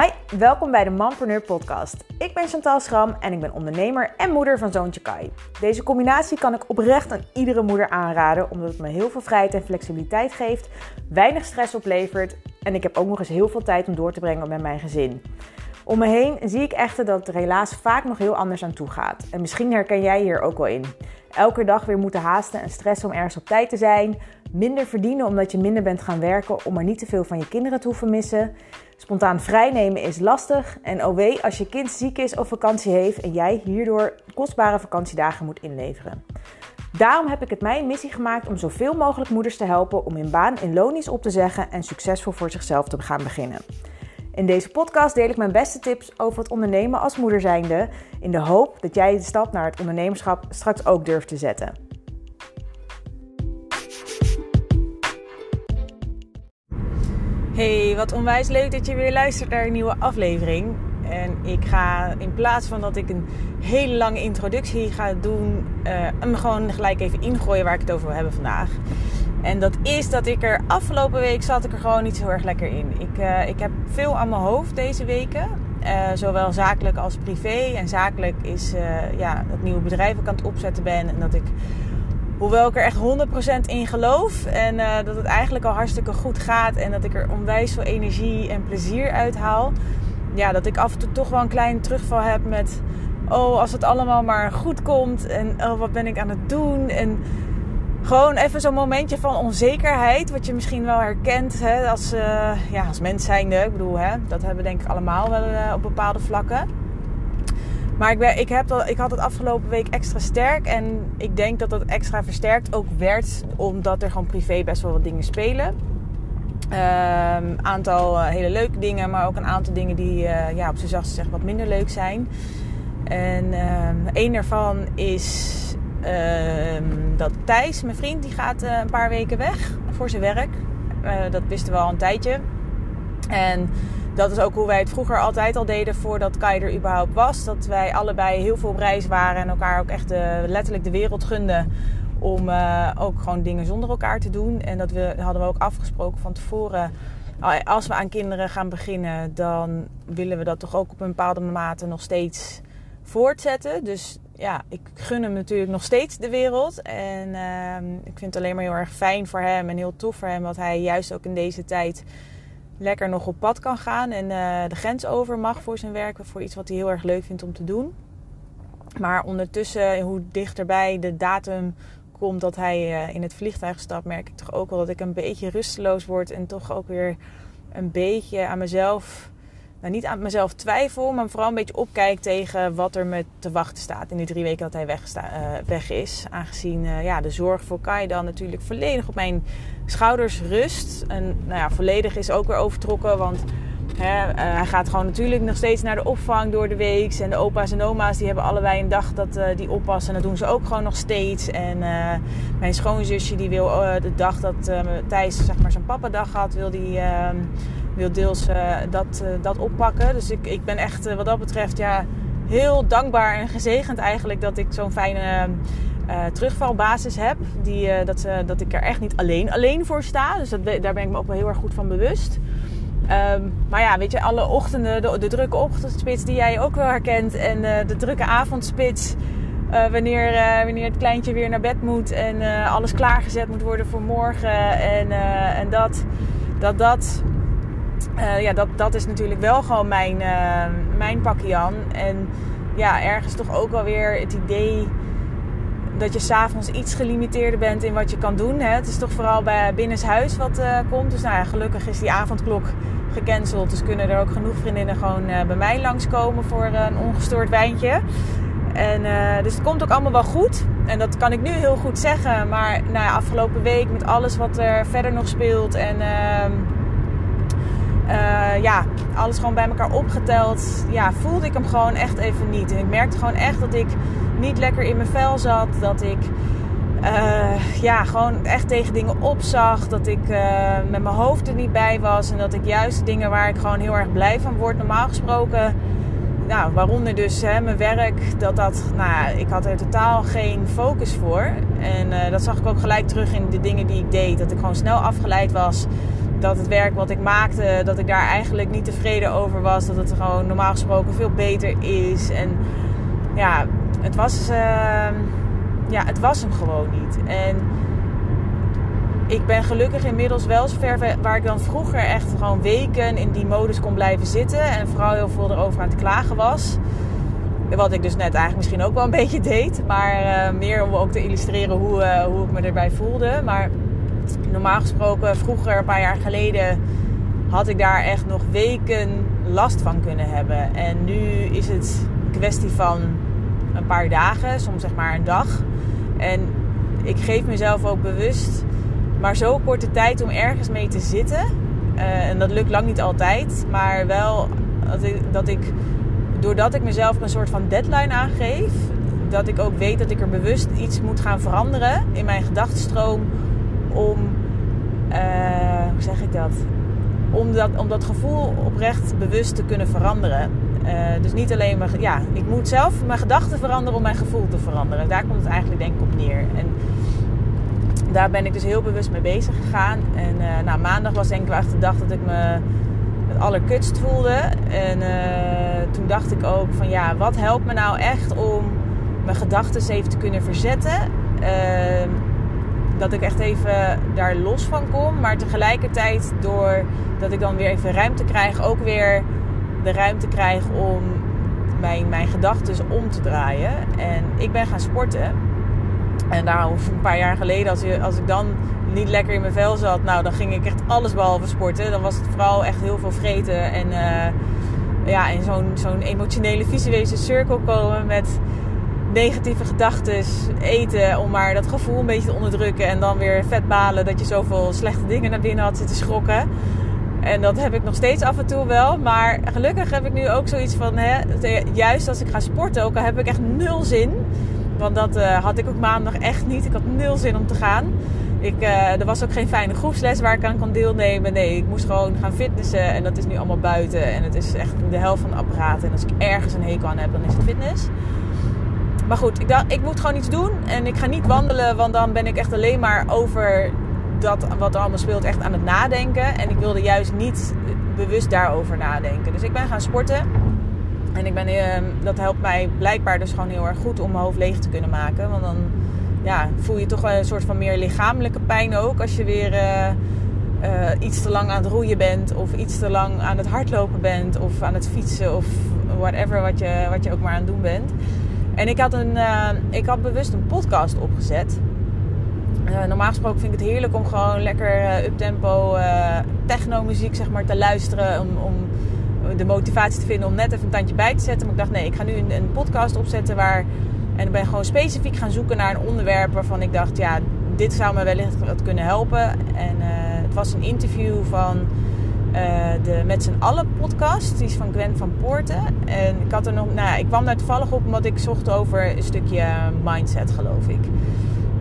Hi, welkom bij de Mompreneur podcast. Ik ben Chantal Schram en ik ben ondernemer en moeder van zoontje Kai. Deze combinatie kan ik oprecht aan iedere moeder aanraden, omdat het me heel veel vrijheid en flexibiliteit geeft, weinig stress oplevert en ik heb ook nog eens heel veel tijd om door te brengen met mijn gezin. Om me heen zie ik echter dat het er helaas vaak nog heel anders aan toe gaat. En misschien herken jij hier ook wel in. Elke dag weer moeten haasten en stressen om ergens op tijd te zijn. Minder verdienen omdat je minder bent gaan werken om maar niet te veel van je kinderen te hoeven missen. Spontaan vrijnemen is lastig. En oh als je kind ziek is of vakantie heeft en jij hierdoor kostbare vakantiedagen moet inleveren. Daarom heb ik het mijn missie gemaakt om zoveel mogelijk moeders te helpen om hun baan in lonisch op te zeggen en succesvol voor zichzelf te gaan beginnen. In deze podcast deel ik mijn beste tips over het ondernemen als moeder zijnde, in de hoop dat jij de stap naar het ondernemerschap straks ook durft te zetten. Hey, wat onwijs leuk dat je weer luistert naar een nieuwe aflevering. En ik ga in plaats van dat ik een hele lange introductie ga doen, uh, hem gewoon gelijk even ingooien waar ik het over wil hebben vandaag. En dat is dat ik er afgelopen week zat ik er gewoon niet zo erg lekker in. Ik, uh, ik heb veel aan mijn hoofd deze weken. Uh, zowel zakelijk als privé. En zakelijk is ja, dat nieuwe bedrijf ik aan het opzetten ben. En dat ik, hoewel ik er echt 100% in geloof. En dat het eigenlijk al hartstikke goed gaat. En dat ik er onwijs veel energie en plezier uit haal. Ja, dat ik af en toe toch wel een klein terugval heb met... Oh, als het allemaal maar goed komt. En oh, wat ben ik aan het doen? En gewoon even zo'n momentje van onzekerheid. Wat je misschien wel herkent hè, als, uh, ja, als mens zijnde. Ik bedoel, hè, dat hebben we denk ik allemaal wel uh, op bepaalde vlakken. Maar ik, ben, ik, heb dat, ik had het afgelopen week extra sterk. En ik denk dat dat extra versterkt ook werd. Omdat er gewoon privé best wel wat dingen spelen. Een um, aantal uh, hele leuke dingen. Maar ook een aantal dingen die ja, op zijn zachtst gezegd wat minder leuk zijn. En een daarvan is uh, dat Thijs, mijn vriend, die gaat uh, een paar weken weg voor zijn werk. Dat wisten we al een tijdje. En dat is ook hoe wij het vroeger altijd al deden voordat Kai er überhaupt was. Dat wij allebei heel veel op reis waren en elkaar ook echt letterlijk de wereld gunden. Om uh, ook gewoon dingen zonder elkaar te doen. En dat we, hadden we ook afgesproken van tevoren. Als we aan kinderen gaan beginnen, dan willen we dat toch ook op een bepaalde mate nog steeds voortzetten. Dus ja, ik gun hem natuurlijk nog steeds de wereld. En uh, ik vind het alleen maar heel erg fijn voor hem en heel tof voor hem dat hij juist ook in deze tijd lekker nog op pad kan gaan en uh, de grens over mag voor zijn werk, voor iets wat hij heel erg leuk vindt om te doen. Maar ondertussen, hoe dichterbij de datum komt dat hij uh, in het vliegtuig stapt, merk ik toch ook wel dat ik een beetje rusteloos word en toch ook weer een beetje aan mezelf nou, niet aan mezelf twijfel, maar vooral een beetje opkijk tegen wat er me te wachten staat in die drie weken dat hij weg, uh, weg is. Aangezien uh, ja, de zorg voor Kai dan natuurlijk volledig op mijn schouders rust. En nou ja, volledig is ook weer overtrokken, want uh, hij gaat gewoon natuurlijk nog steeds naar de opvang door de week. En de opa's en oma's die hebben allebei een dag dat die oppassen. En dat doen ze ook gewoon nog steeds. En mijn schoonzusje die wil de dag dat Thijs zeg maar, zijn papa-dag had, wil die ehm, wil deels uh, dat, uh, dat oppakken. Dus ik, ik ben echt uh, wat dat betreft ja, heel dankbaar en gezegend eigenlijk dat ik zo'n fijne terugvalbasis heb. Die, dat, dat ik er echt niet alleen, alleen voor sta. Dus dat, daar ben ik me ook wel heel erg goed van bewust. Um, maar ja, weet je, alle ochtenden, de, drukke ochtendspits die jij ook wel herkent. En de drukke avondspits. wanneer, wanneer het kleintje weer naar bed moet en alles klaargezet moet worden voor morgen. En, en dat, dat, dat ja, dat, dat is natuurlijk wel gewoon mijn, mijn pakje aan. En ja, ergens toch ook wel weer het idee dat je s'avonds iets gelimiteerder bent in wat je kan doen. Hè. Het is toch vooral bij binnenshuis wat uh, komt. Dus nou ja, gelukkig is die avondklok gecanceld. Dus kunnen er ook genoeg vriendinnen gewoon bij mij langskomen voor een ongestoord wijntje. En, dus het komt ook allemaal wel goed. En dat kan ik nu heel goed zeggen. Maar nou ja, afgelopen week met alles wat er verder nog speelt en ehm, uh, ja, alles gewoon bij elkaar opgeteld, ja, voelde ik hem gewoon echt even niet. En ik merkte gewoon echt dat ik niet lekker in mijn vel zat. Dat ik uh, ja, gewoon echt tegen dingen opzag. Dat ik uh, met mijn hoofd er niet bij was. En dat ik juist dingen waar ik gewoon heel erg blij van word, normaal gesproken. Nou, waaronder dus hè, mijn werk, dat dat, nou, ik had er totaal geen focus voor. En dat zag ik ook gelijk terug in de dingen die ik deed. Dat ik gewoon snel afgeleid was dat het werk wat ik maakte, dat ik daar eigenlijk niet tevreden over was. Dat het gewoon normaal gesproken veel beter is. En ja, het was, ehm, ja, het was hem gewoon niet. En ik ben gelukkig inmiddels wel zover waar ik dan vroeger echt gewoon weken in die modus kon blijven zitten. En vooral heel veel erover aan het klagen was. Wat ik dus net eigenlijk misschien ook wel een beetje deed. Maar uh, meer om ook te illustreren hoe, uh, hoe ik me erbij voelde. Maar normaal gesproken, vroeger, een paar jaar geleden, had ik daar echt nog weken last van kunnen hebben. En nu is het een kwestie van een paar dagen, soms zeg maar een dag. En ik geef mezelf ook bewust maar zo korte tijd om ergens mee te zitten. Uh, en dat lukt lang niet altijd. Maar wel dat ik, dat ik, doordat ik mezelf een soort van deadline aangeef, dat ik ook weet dat ik er bewust iets moet gaan veranderen in mijn gedachtenstroom om, uh, hoe zeg ik dat? Om dat, om dat gevoel oprecht bewust te kunnen veranderen. Uh, dus niet alleen maar, ja, ik moet zelf mijn gedachten veranderen om mijn gevoel te veranderen. Daar komt het eigenlijk denk ik op neer. En daar ben ik dus heel bewust mee bezig gegaan. En uh, nou, maandag was denk ik echt de dag dat ik me het allerkutst voelde. En toen dacht ik ook van ja, wat helpt me nou echt om mijn gedachten even te kunnen verzetten. Dat ik echt even daar los van kom. Maar tegelijkertijd door dat ik dan weer even ruimte krijg, ook weer de ruimte krijg om mijn, mijn gedachten om te draaien. En ik ben gaan sporten. En daar een paar jaar geleden, als, je, als ik dan niet lekker in mijn vel zat, nou dan ging ik echt alles behalve sporten. Dan was het vooral echt heel veel vreten en uh, ja, in zo'n zo'n emotionele visuele cirkel komen met negatieve gedachten, eten om maar dat gevoel een beetje te onderdrukken en dan weer vet balen dat je zoveel slechte dingen naar binnen had zitten schrokken. En dat heb ik nog steeds af en toe wel. Maar gelukkig heb ik nu ook zoiets van, hè, juist als ik ga sporten, ook al heb ik echt nul zin want dat uh, had ik ook maandag echt niet. Ik had nul zin om te gaan. Ik, uh, er was ook geen fijne groepsles waar ik aan kon deelnemen. Nee, ik moest gewoon gaan fitnessen. En dat is nu allemaal buiten. En het is echt de helft van het apparaat. En als ik ergens een hekel aan heb, dan is het fitness. Maar goed, ik dacht, ik moet gewoon iets doen. En ik ga niet wandelen, want dan ben ik echt alleen maar over dat wat er allemaal speelt echt aan het nadenken. En ik wilde juist niet bewust daarover nadenken. Dus ik ben gaan sporten. En ik ben, uh, dat helpt mij blijkbaar dus gewoon heel erg goed om mijn hoofd leeg te kunnen maken. Want dan ja, voel je toch wel een soort van meer lichamelijke pijn ook. Als je weer uh, uh, iets te lang aan het roeien bent. Of iets te lang aan het hardlopen bent. Of aan het fietsen. Of whatever wat je, wat je ook maar aan het doen bent. En ik had, een, uh, ik had bewust een podcast opgezet. normaal gesproken vind ik het heerlijk om gewoon lekker uptempo techno muziek zeg maar, te luisteren. Om, om de motivatie te vinden om net even een tandje bij te zetten. Maar ik dacht, nee, ik ga nu een, een podcast opzetten waar. En ik ben gewoon specifiek gaan zoeken naar een onderwerp waarvan ik dacht, ja, dit zou me wellicht wat kunnen helpen. En het was een interview van uh, de Met z'n allen podcast. Die is van Gwen van Poorten. En ik had er nog, nou ik kwam daar toevallig op omdat ik zocht over een stukje mindset, geloof ik.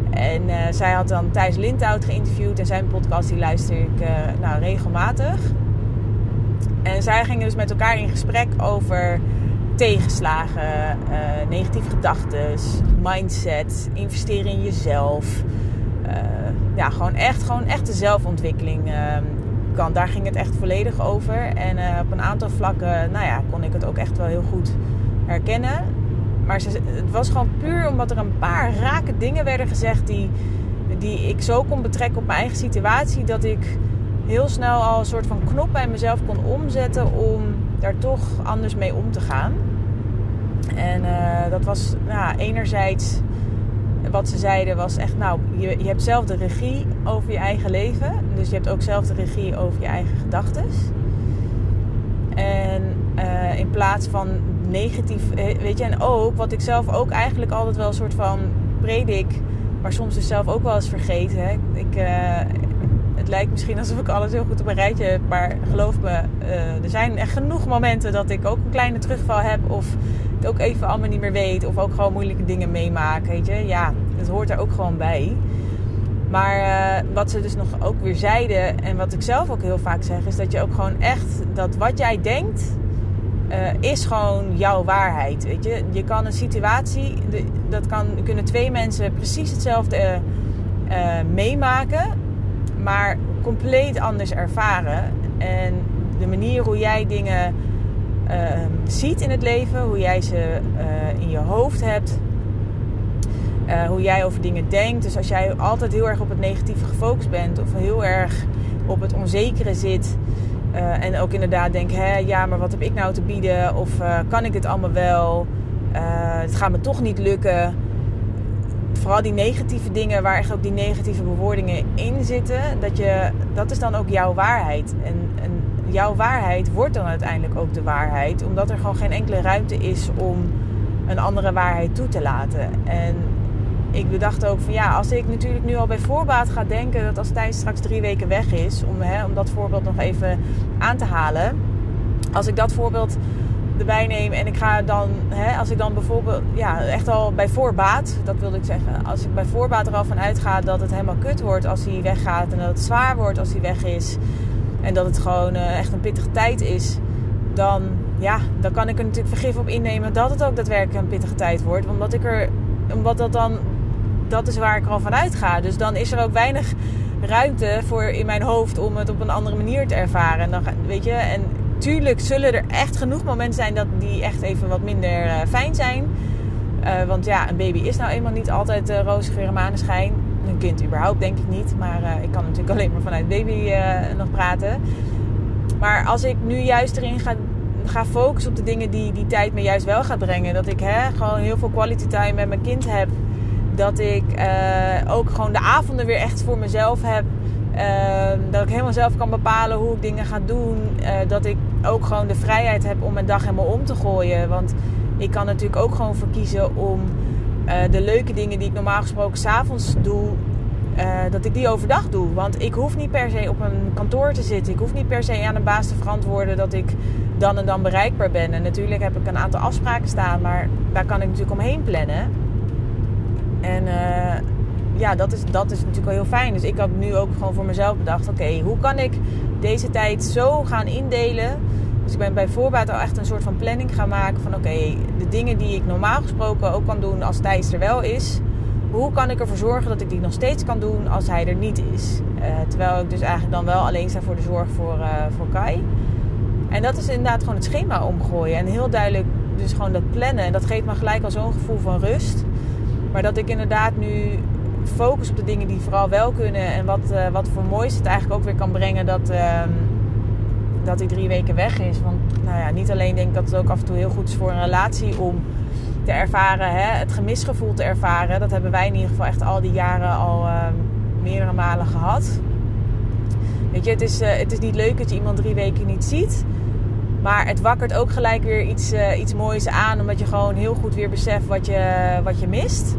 En uh, zij had dan Thijs Lindhout geïnterviewd. En zijn podcast die luister ik nou, regelmatig. En zij gingen dus met elkaar in gesprek over tegenslagen, negatieve gedachten, mindset, investeren in jezelf. Ja, gewoon echt, gewoon echt de zelfontwikkeling. Kan. Daar ging het echt volledig over. En op een aantal vlakken, nou ja, kon ik het ook echt wel heel goed herkennen. Maar het was gewoon puur omdat er een paar rake dingen werden gezegd die, die ik zo kon betrekken op mijn eigen situatie. Dat ik heel snel al een soort van knop bij mezelf kon omzetten om daar toch anders mee om te gaan. En uh, dat was nou, enerzijds wat ze zeiden was echt, nou, je, je hebt zelf de regie over je eigen leven. Dus je hebt ook zelf de regie over je eigen gedachten. En uh, in plaats van negatief, eh, weet je, en ook wat ik zelf ook eigenlijk altijd wel een soort van predik, maar soms dus zelf ook wel eens vergeten. Ik, uh, het lijkt misschien alsof ik alles heel goed op een rijtje heb. Maar geloof me, uh, er zijn echt genoeg momenten dat ik ook een kleine terugval heb. Of het ook even allemaal niet meer weet. Of ook gewoon moeilijke dingen meemaak. Weet je, ja, het hoort er ook gewoon bij. Maar uh, wat ze dus nog ook weer zeiden. En wat ik zelf ook heel vaak zeg. Is dat je ook gewoon echt. Dat wat jij denkt. Uh, is gewoon jouw waarheid. Weet je, je kan een situatie. Dat kan, kunnen twee mensen precies hetzelfde meemaken maar compleet anders ervaren. En de manier hoe jij dingen ehm, ziet in het leven, hoe jij ze eh, in je hoofd hebt, uh, hoe jij over dingen denkt. Dus als jij altijd heel erg op het negatieve gefocust bent of heel erg op het onzekere zit. Uh, en ook inderdaad denk, hè, ja, maar wat heb ik nou te bieden? Of kan ik dit allemaal wel? het gaat me toch niet lukken. Vooral die negatieve dingen, waar echt ook die negatieve bewoordingen in zitten, dat, je, dat is dan ook jouw waarheid. En, jouw waarheid wordt dan uiteindelijk ook de waarheid, omdat er gewoon geen enkele ruimte is om een andere waarheid toe te laten. En ik bedacht ook van ja, als ik natuurlijk nu al bij voorbaat ga denken dat als Thijs straks drie weken weg is, om, hè, om dat voorbeeld nog even aan te halen. Als ik dat voorbeeld erbij neem en ik ga dan, hè, als ik dan bijvoorbeeld, ja, echt al bij voorbaat, dat wilde ik zeggen. Als ik bij voorbaat er al van uitga dat het helemaal kut wordt als hij weggaat en dat het zwaar wordt als hij weg is en dat het gewoon uh, echt een pittige tijd is, dan, ja, dan kan ik er natuurlijk vergif op innemen dat het ook daadwerkelijk een pittige tijd wordt. Omdat ik er, omdat dat dan dat is waar ik al van uitga. Dus dan is er ook weinig ruimte voor in mijn hoofd om het op een andere manier te ervaren. En dan, weet je, en tuurlijk zullen er echt genoeg momenten zijn dat die echt even wat minder uh, fijn zijn. Uh, want ja, een baby is nou eenmaal niet altijd uh, roze geur en maneschijn. Een kind überhaupt denk ik niet. Maar ik kan natuurlijk alleen maar vanuit baby nog praten. Maar als ik nu juist erin ga, ga focussen op de dingen die die tijd me juist wel gaat brengen. Dat ik hè, gewoon heel veel quality time met mijn kind heb dat ik ook gewoon de avonden weer echt voor mezelf heb. Dat ik helemaal zelf kan bepalen hoe ik dingen ga doen. Dat ik ook gewoon de vrijheid heb om mijn dag helemaal om te gooien. Want ik kan natuurlijk ook gewoon verkiezen om de leuke dingen die ik normaal gesproken s'avonds doe. dat ik die overdag doe. Want ik hoef niet per se op een kantoor te zitten. Ik hoef niet per se aan een baas te verantwoorden dat ik dan en dan bereikbaar ben. En natuurlijk heb ik een aantal afspraken staan, maar daar kan ik natuurlijk omheen plannen. En uh, ja, dat is, dat is natuurlijk wel heel fijn. Dus ik had nu ook gewoon voor mezelf bedacht: oké, hoe kan ik deze tijd zo gaan indelen? Dus ik ben bij voorbaat al echt een soort van planning gaan maken van oké, de dingen die ik normaal gesproken ook kan doen als Thijs er wel is. Hoe kan ik ervoor zorgen dat ik die nog steeds kan doen als hij er niet is? Uh, terwijl ik dus eigenlijk dan wel alleen sta voor de zorg voor, uh, voor Kai. En dat is inderdaad gewoon het schema omgooien. En heel duidelijk dus gewoon dat plannen. En dat geeft me gelijk al zo'n gevoel van rust. Maar dat ik inderdaad nu focus op de dingen die vooral wel kunnen. En wat, uh, wat voor moois het eigenlijk ook weer kan brengen dat, uh, dat hij drie weken weg is. Want nou ja, niet alleen denk ik dat het ook af en toe heel goed is voor een relatie om te ervaren, hè, het gemisgevoel te ervaren. Dat hebben wij in ieder geval echt al die jaren al uh, meerdere malen gehad. Weet je, het is, uh, het is niet leuk dat je iemand drie weken niet ziet. Maar het wakkert ook gelijk weer iets, uh, iets moois aan. Omdat je gewoon heel goed weer beseft wat je, wat je mist.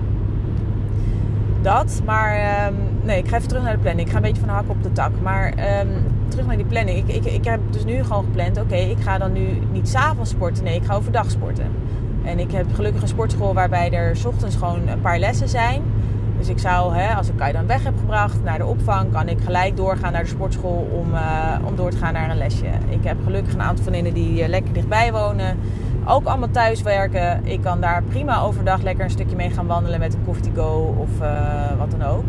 Dat. Maar um, nee, ik ga even terug naar de planning. Ik ga een beetje van hak op de tak. Maar um, terug naar die planning. Ik, ik, ik heb dus nu gewoon gepland. Oké, ik ga dan nu niet s'avonds sporten. Nee, ik ga overdag sporten. En ik heb gelukkig een sportschool waarbij er s ochtends gewoon een paar lessen zijn. Dus ik zou, hè, als ik Kai dan weg heb gebracht naar de opvang, kan ik gelijk doorgaan naar de sportschool om, uh, om door te gaan naar een lesje. Ik heb gelukkig een aantal vriendinnen die uh, lekker dichtbij wonen. Ook allemaal thuis werken. Ik kan daar prima overdag lekker een stukje mee gaan wandelen met een coffee go of uh, wat dan ook.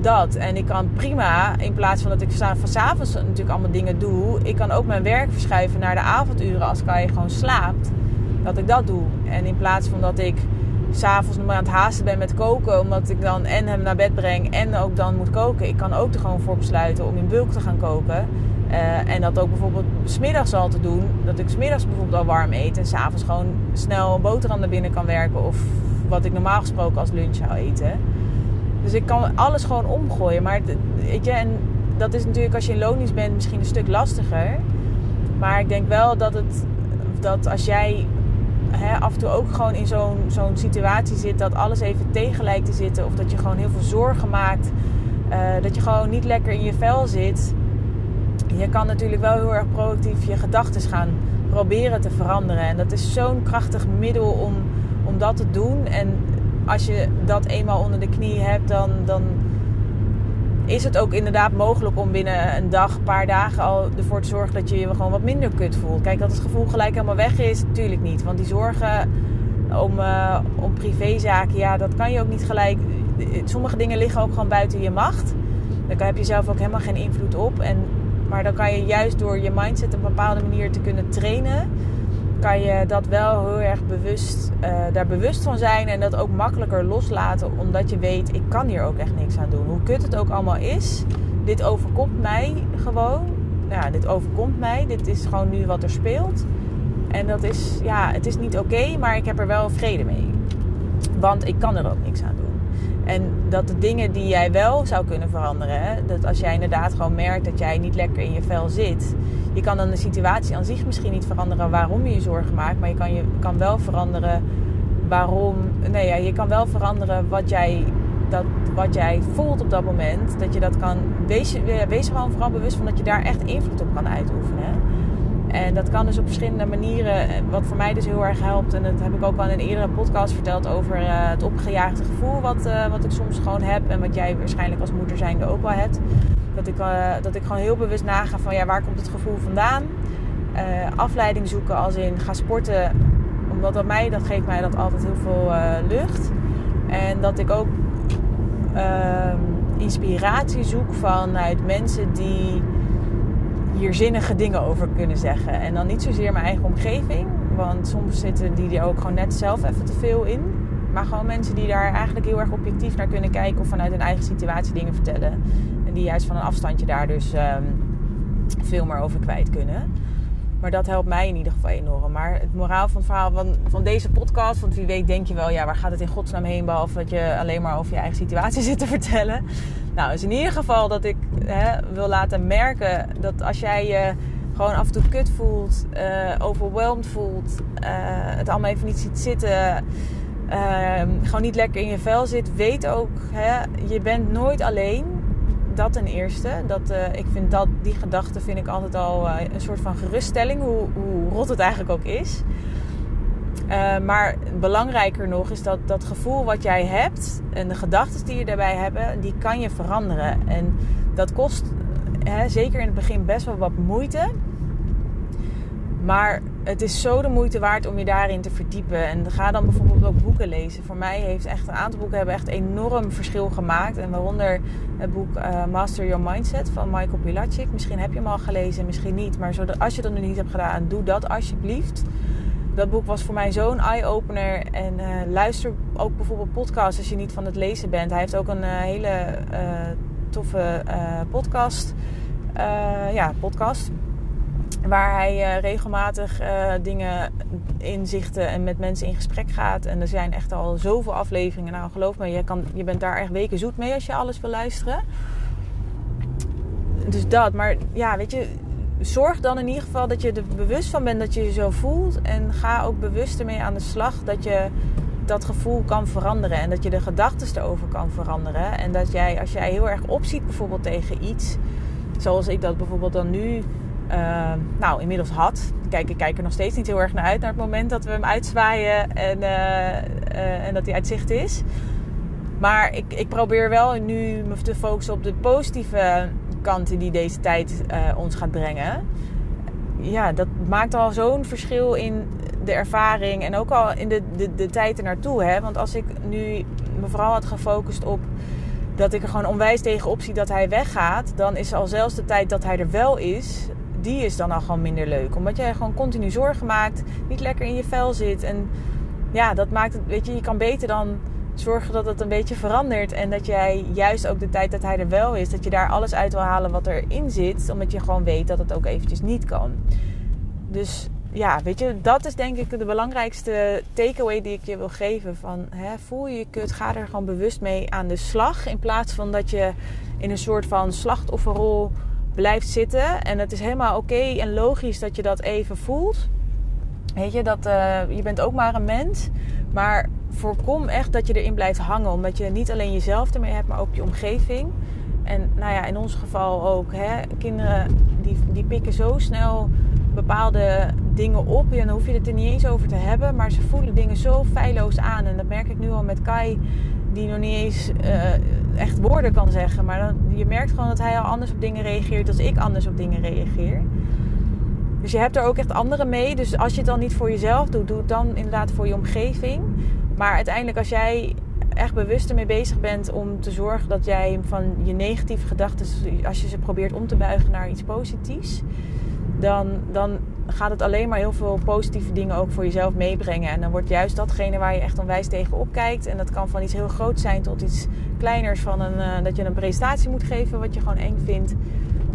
Dat. En ik kan prima, in plaats van dat ik van s'avonds natuurlijk allemaal dingen doe, ik kan ook mijn werk verschuiven naar de avonduren als Kai gewoon slaapt. Dat ik dat doe. En in plaats van dat ik s'avonds nog maar aan het haasten ben met koken. Omdat ik dan en hem naar bed breng en ook dan moet koken. Ik kan ook er gewoon voor besluiten om in bulk te gaan koken. Uh, en dat ook bijvoorbeeld smiddags al te doen. Dat ik smiddags bijvoorbeeld al warm eet. En s'avonds gewoon snel een boterham naar binnen kan werken. Of wat ik normaal gesproken als lunch zou eten. Dus ik kan alles gewoon omgooien. Maar weet je, en dat is natuurlijk als je in lonisch bent misschien een stuk lastiger. Maar ik denk wel dat het dat als jij hè, af en toe ook gewoon in zo'n zo'n situatie zit dat alles even tegen lijkt te zitten. Of dat je gewoon heel veel zorgen maakt. Uh, dat je gewoon niet lekker in je vel zit. Je kan natuurlijk wel heel erg proactief je gedachten gaan proberen te veranderen. En dat is zo'n krachtig middel om, om dat te doen. En als je dat eenmaal onder de knie hebt, dan, dan is het ook inderdaad mogelijk om binnen een dag, een paar dagen al ervoor te zorgen dat je je gewoon wat minder kut voelt. Kijk, dat het gevoel gelijk helemaal weg is, natuurlijk niet. Want die zorgen om, uh, om privézaken, ja, dat kan je ook niet gelijk. Sommige dingen liggen ook gewoon buiten je macht. Daar heb je zelf ook helemaal geen invloed op. En, maar dan kan je juist door je mindset op een bepaalde manier te kunnen trainen, kan je dat wel heel erg bewust, uh, daar bewust van zijn en dat ook makkelijker loslaten, omdat je weet, ik kan hier ook echt niks aan doen. Hoe kut het ook allemaal is, dit overkomt mij gewoon. Ja, dit overkomt mij. Dit is gewoon nu wat er speelt. En dat is, ja, het is niet oké, maar ik heb er wel vrede mee. Want ik kan er ook niks aan doen. En dat de dingen die jij wel zou kunnen veranderen, dat als jij inderdaad gewoon merkt dat jij niet lekker in je vel zit, je kan dan de situatie aan zich misschien niet veranderen waarom je je zorgen maakt, maar je kan, je kan wel veranderen waarom, nee ja, je kan wel veranderen wat jij, dat, wat jij voelt op dat moment. Dat je dat kan, wees, wees gewoon vooral bewust van dat je daar echt invloed op kan uitoefenen. En dat kan dus op verschillende manieren. Wat voor mij dus heel erg helpt. En dat heb ik ook al in een eerdere podcast verteld over uh, het opgejaagde gevoel. Wat, uh, wat ik soms gewoon heb. En wat jij waarschijnlijk als moeder zijnde ook wel hebt. Dat ik, dat ik gewoon heel bewust naga van ja, waar komt het gevoel vandaan. afleiding zoeken als in ga sporten. Omdat dat mij, dat geeft mij dat altijd heel veel lucht. En dat ik ook ehm, inspiratie zoek vanuit mensen die hier zinnige dingen over kunnen zeggen. En dan niet zozeer mijn eigen omgeving, want soms zitten die er ook gewoon net zelf even te veel in. Maar gewoon mensen die daar eigenlijk heel erg objectief naar kunnen kijken of vanuit hun eigen situatie dingen vertellen. En die juist van een afstandje daar dus um, veel meer over kwijt kunnen. Maar dat helpt mij in ieder geval enorm. Maar het moraal van het verhaal van, van deze podcast, want wie weet denk je wel, ja, waar gaat het in godsnaam heen? Behalve dat je alleen maar over je eigen situatie zit te vertellen. Nou, is in ieder geval dat ik hè, wil laten merken dat als jij je gewoon af en toe kut voelt, uh, overwhelmed voelt, uh, het allemaal even niet ziet zitten, uh, gewoon niet lekker in je vel zit, weet ook, hè, je bent nooit alleen. Dat ten eerste. Dat, uh, ik vind dat, die gedachte vind ik altijd al een soort van geruststelling, hoe, hoe rot het eigenlijk ook is. Uh, maar belangrijker nog is dat dat gevoel wat jij hebt en de gedachten die je daarbij hebben, die kan je veranderen. En dat kost hè, zeker in het begin best wel wat moeite. Maar het is zo de moeite waard om je daarin te verdiepen. En ga dan bijvoorbeeld ook boeken lezen. Voor mij heeft echt een aantal boeken hebben echt enorm verschil gemaakt. En waaronder het boek uh, Master Your Mindset van Michael Pilacic. Misschien heb je hem al gelezen, misschien niet. Maar als je dat nog niet hebt gedaan, doe dat alsjeblieft dat boek was voor mij zo'n eye-opener. En uh, luister ook bijvoorbeeld podcasts als je niet van het lezen bent. Hij heeft ook een uh, hele toffe podcast. ja, podcast. Waar hij regelmatig dingen inzichten en met mensen in gesprek gaat. En er zijn echt al zoveel afleveringen. Nou, geloof me, je, kan, je bent daar echt weken zoet mee als je alles wil luisteren. Dus dat, maar ja, weet je, zorg dan in ieder geval dat je er bewust van bent dat je je zo voelt. En ga ook bewust ermee aan de slag dat je dat gevoel kan veranderen. En dat je de gedachten erover kan veranderen. En dat jij, als jij heel erg opziet bijvoorbeeld tegen iets. Zoals ik dat bijvoorbeeld dan nu, uh, nou inmiddels had. Kijk, ik kijk er nog steeds niet heel erg naar uit. Naar het moment dat we hem uitzwaaien en, uh, uh, en dat hij uit zicht is. Maar ik, ik probeer wel nu me te focussen op de positieve kanten die deze tijd uh, ons gaat brengen. Ja, dat maakt al zo'n verschil in de ervaring en ook al in de, de, de tijd ernaartoe. Hè? Want als ik nu me vooral had gefocust op dat ik er gewoon onwijs tegenop zie dat hij weggaat, dan is al zelfs de tijd dat hij er wel is, die is dan al gewoon minder leuk. Omdat je gewoon continu zorgen maakt, niet lekker in je vel zit. En ja, dat maakt het, weet je, je kan beter dan zorgen dat het een beetje verandert. En dat jij juist ook de tijd dat hij er wel is, dat je daar alles uit wil halen wat erin zit. Omdat je gewoon weet dat het ook eventjes niet kan. Dus ja, weet je, dat is denk ik de belangrijkste takeaway die ik je wil geven. Van hè, voel je je kut, ga er gewoon bewust mee aan de slag. In plaats van dat je in een soort van slachtofferrol blijft zitten. En het is helemaal oké en logisch dat je dat even voelt. Weet je, dat, uh, je bent ook maar een mens. Maar voorkom echt dat je erin blijft hangen. Omdat je niet alleen jezelf ermee hebt, maar ook je omgeving. En nou ja, in ons geval ook. Hè, kinderen die, die pikken zo snel bepaalde dingen op. En dan hoef je het er niet eens over te hebben. Maar ze voelen dingen zo feilloos aan. En dat merk ik nu al met Kai. Die nog niet eens uh, echt woorden kan zeggen. Maar dan, je merkt gewoon dat hij al anders op dingen reageert. Als ik anders op dingen reageer. Dus je hebt er ook echt anderen mee. Dus als je het dan niet voor jezelf doet, doe het dan inderdaad voor je omgeving. Maar uiteindelijk als jij echt bewust ermee bezig bent om te zorgen dat jij van je negatieve gedachten, als je ze probeert om te buigen naar iets positiefs, dan, dan gaat het alleen maar heel veel positieve dingen ook voor jezelf meebrengen. En dan wordt juist datgene waar je echt onwijs tegenop kijkt. En dat kan van iets heel groots zijn tot iets kleiners. Van een, uh, dat je een presentatie moet geven wat je gewoon eng vindt.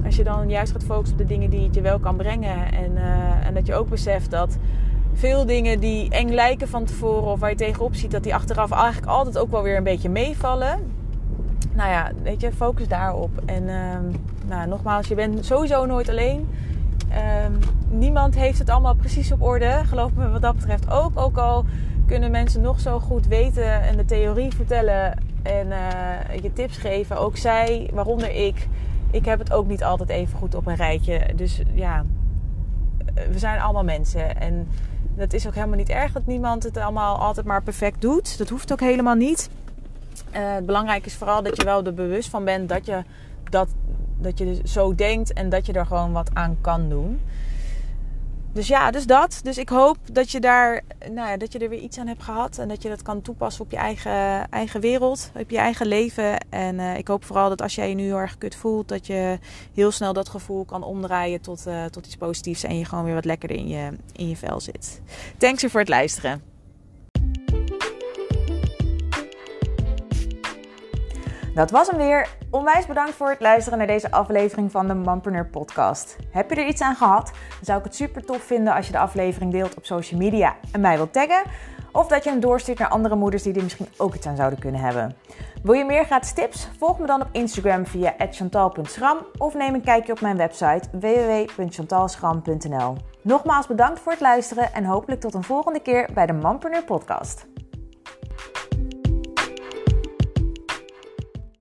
Als je dan juist gaat focussen op de dingen die het je wel kan brengen. En, uh, en dat je ook beseft dat veel dingen die eng lijken van tevoren of waar je tegenop ziet, dat die achteraf eigenlijk altijd ook wel weer een beetje meevallen. Nou ja, weet je, focus daarop. En uh, nou, nogmaals, je bent sowieso nooit alleen. Um, niemand heeft het allemaal precies op orde. Geloof me wat dat betreft ook. Ook al kunnen mensen nog zo goed weten en de theorie vertellen en uh, je tips geven. Ook zij, waaronder ik. Ik heb het ook niet altijd even goed op een rijtje. Dus ja, we zijn allemaal mensen. En dat is ook helemaal niet erg dat niemand het allemaal altijd maar perfect doet. Dat hoeft ook helemaal niet. Het belangrijke is vooral dat je wel er bewust van bent dat je dat dat je dus zo denkt en dat je er gewoon wat aan kan doen. Dus ja, dus dat. Dus ik hoop dat je daar, nou ja, dat je er weer iets aan hebt gehad. En dat je dat kan toepassen op je eigen, eigen wereld, op je eigen leven. En uh, ik hoop vooral dat als jij je nu heel erg kut voelt, dat je heel snel dat gevoel kan omdraaien tot, uh, tot iets positiefs. En je gewoon weer wat lekkerder in je, in je vel zit. Thanks voor het luisteren. Dat was hem weer. Onwijs bedankt voor het luisteren naar deze aflevering van de Mompreneur podcast. Heb je er iets aan gehad? Dan zou ik het super tof vinden als je de aflevering deelt op social media en mij wilt taggen. Of dat je hem doorstuurt naar andere moeders die er misschien ook iets aan zouden kunnen hebben. Wil je meer gratis tips? Volg me dan op Instagram via chantal.schram of neem een kijkje op mijn website www.chantalschram.nl. Nogmaals bedankt voor het luisteren en hopelijk tot een volgende keer bij de Mompreneur podcast.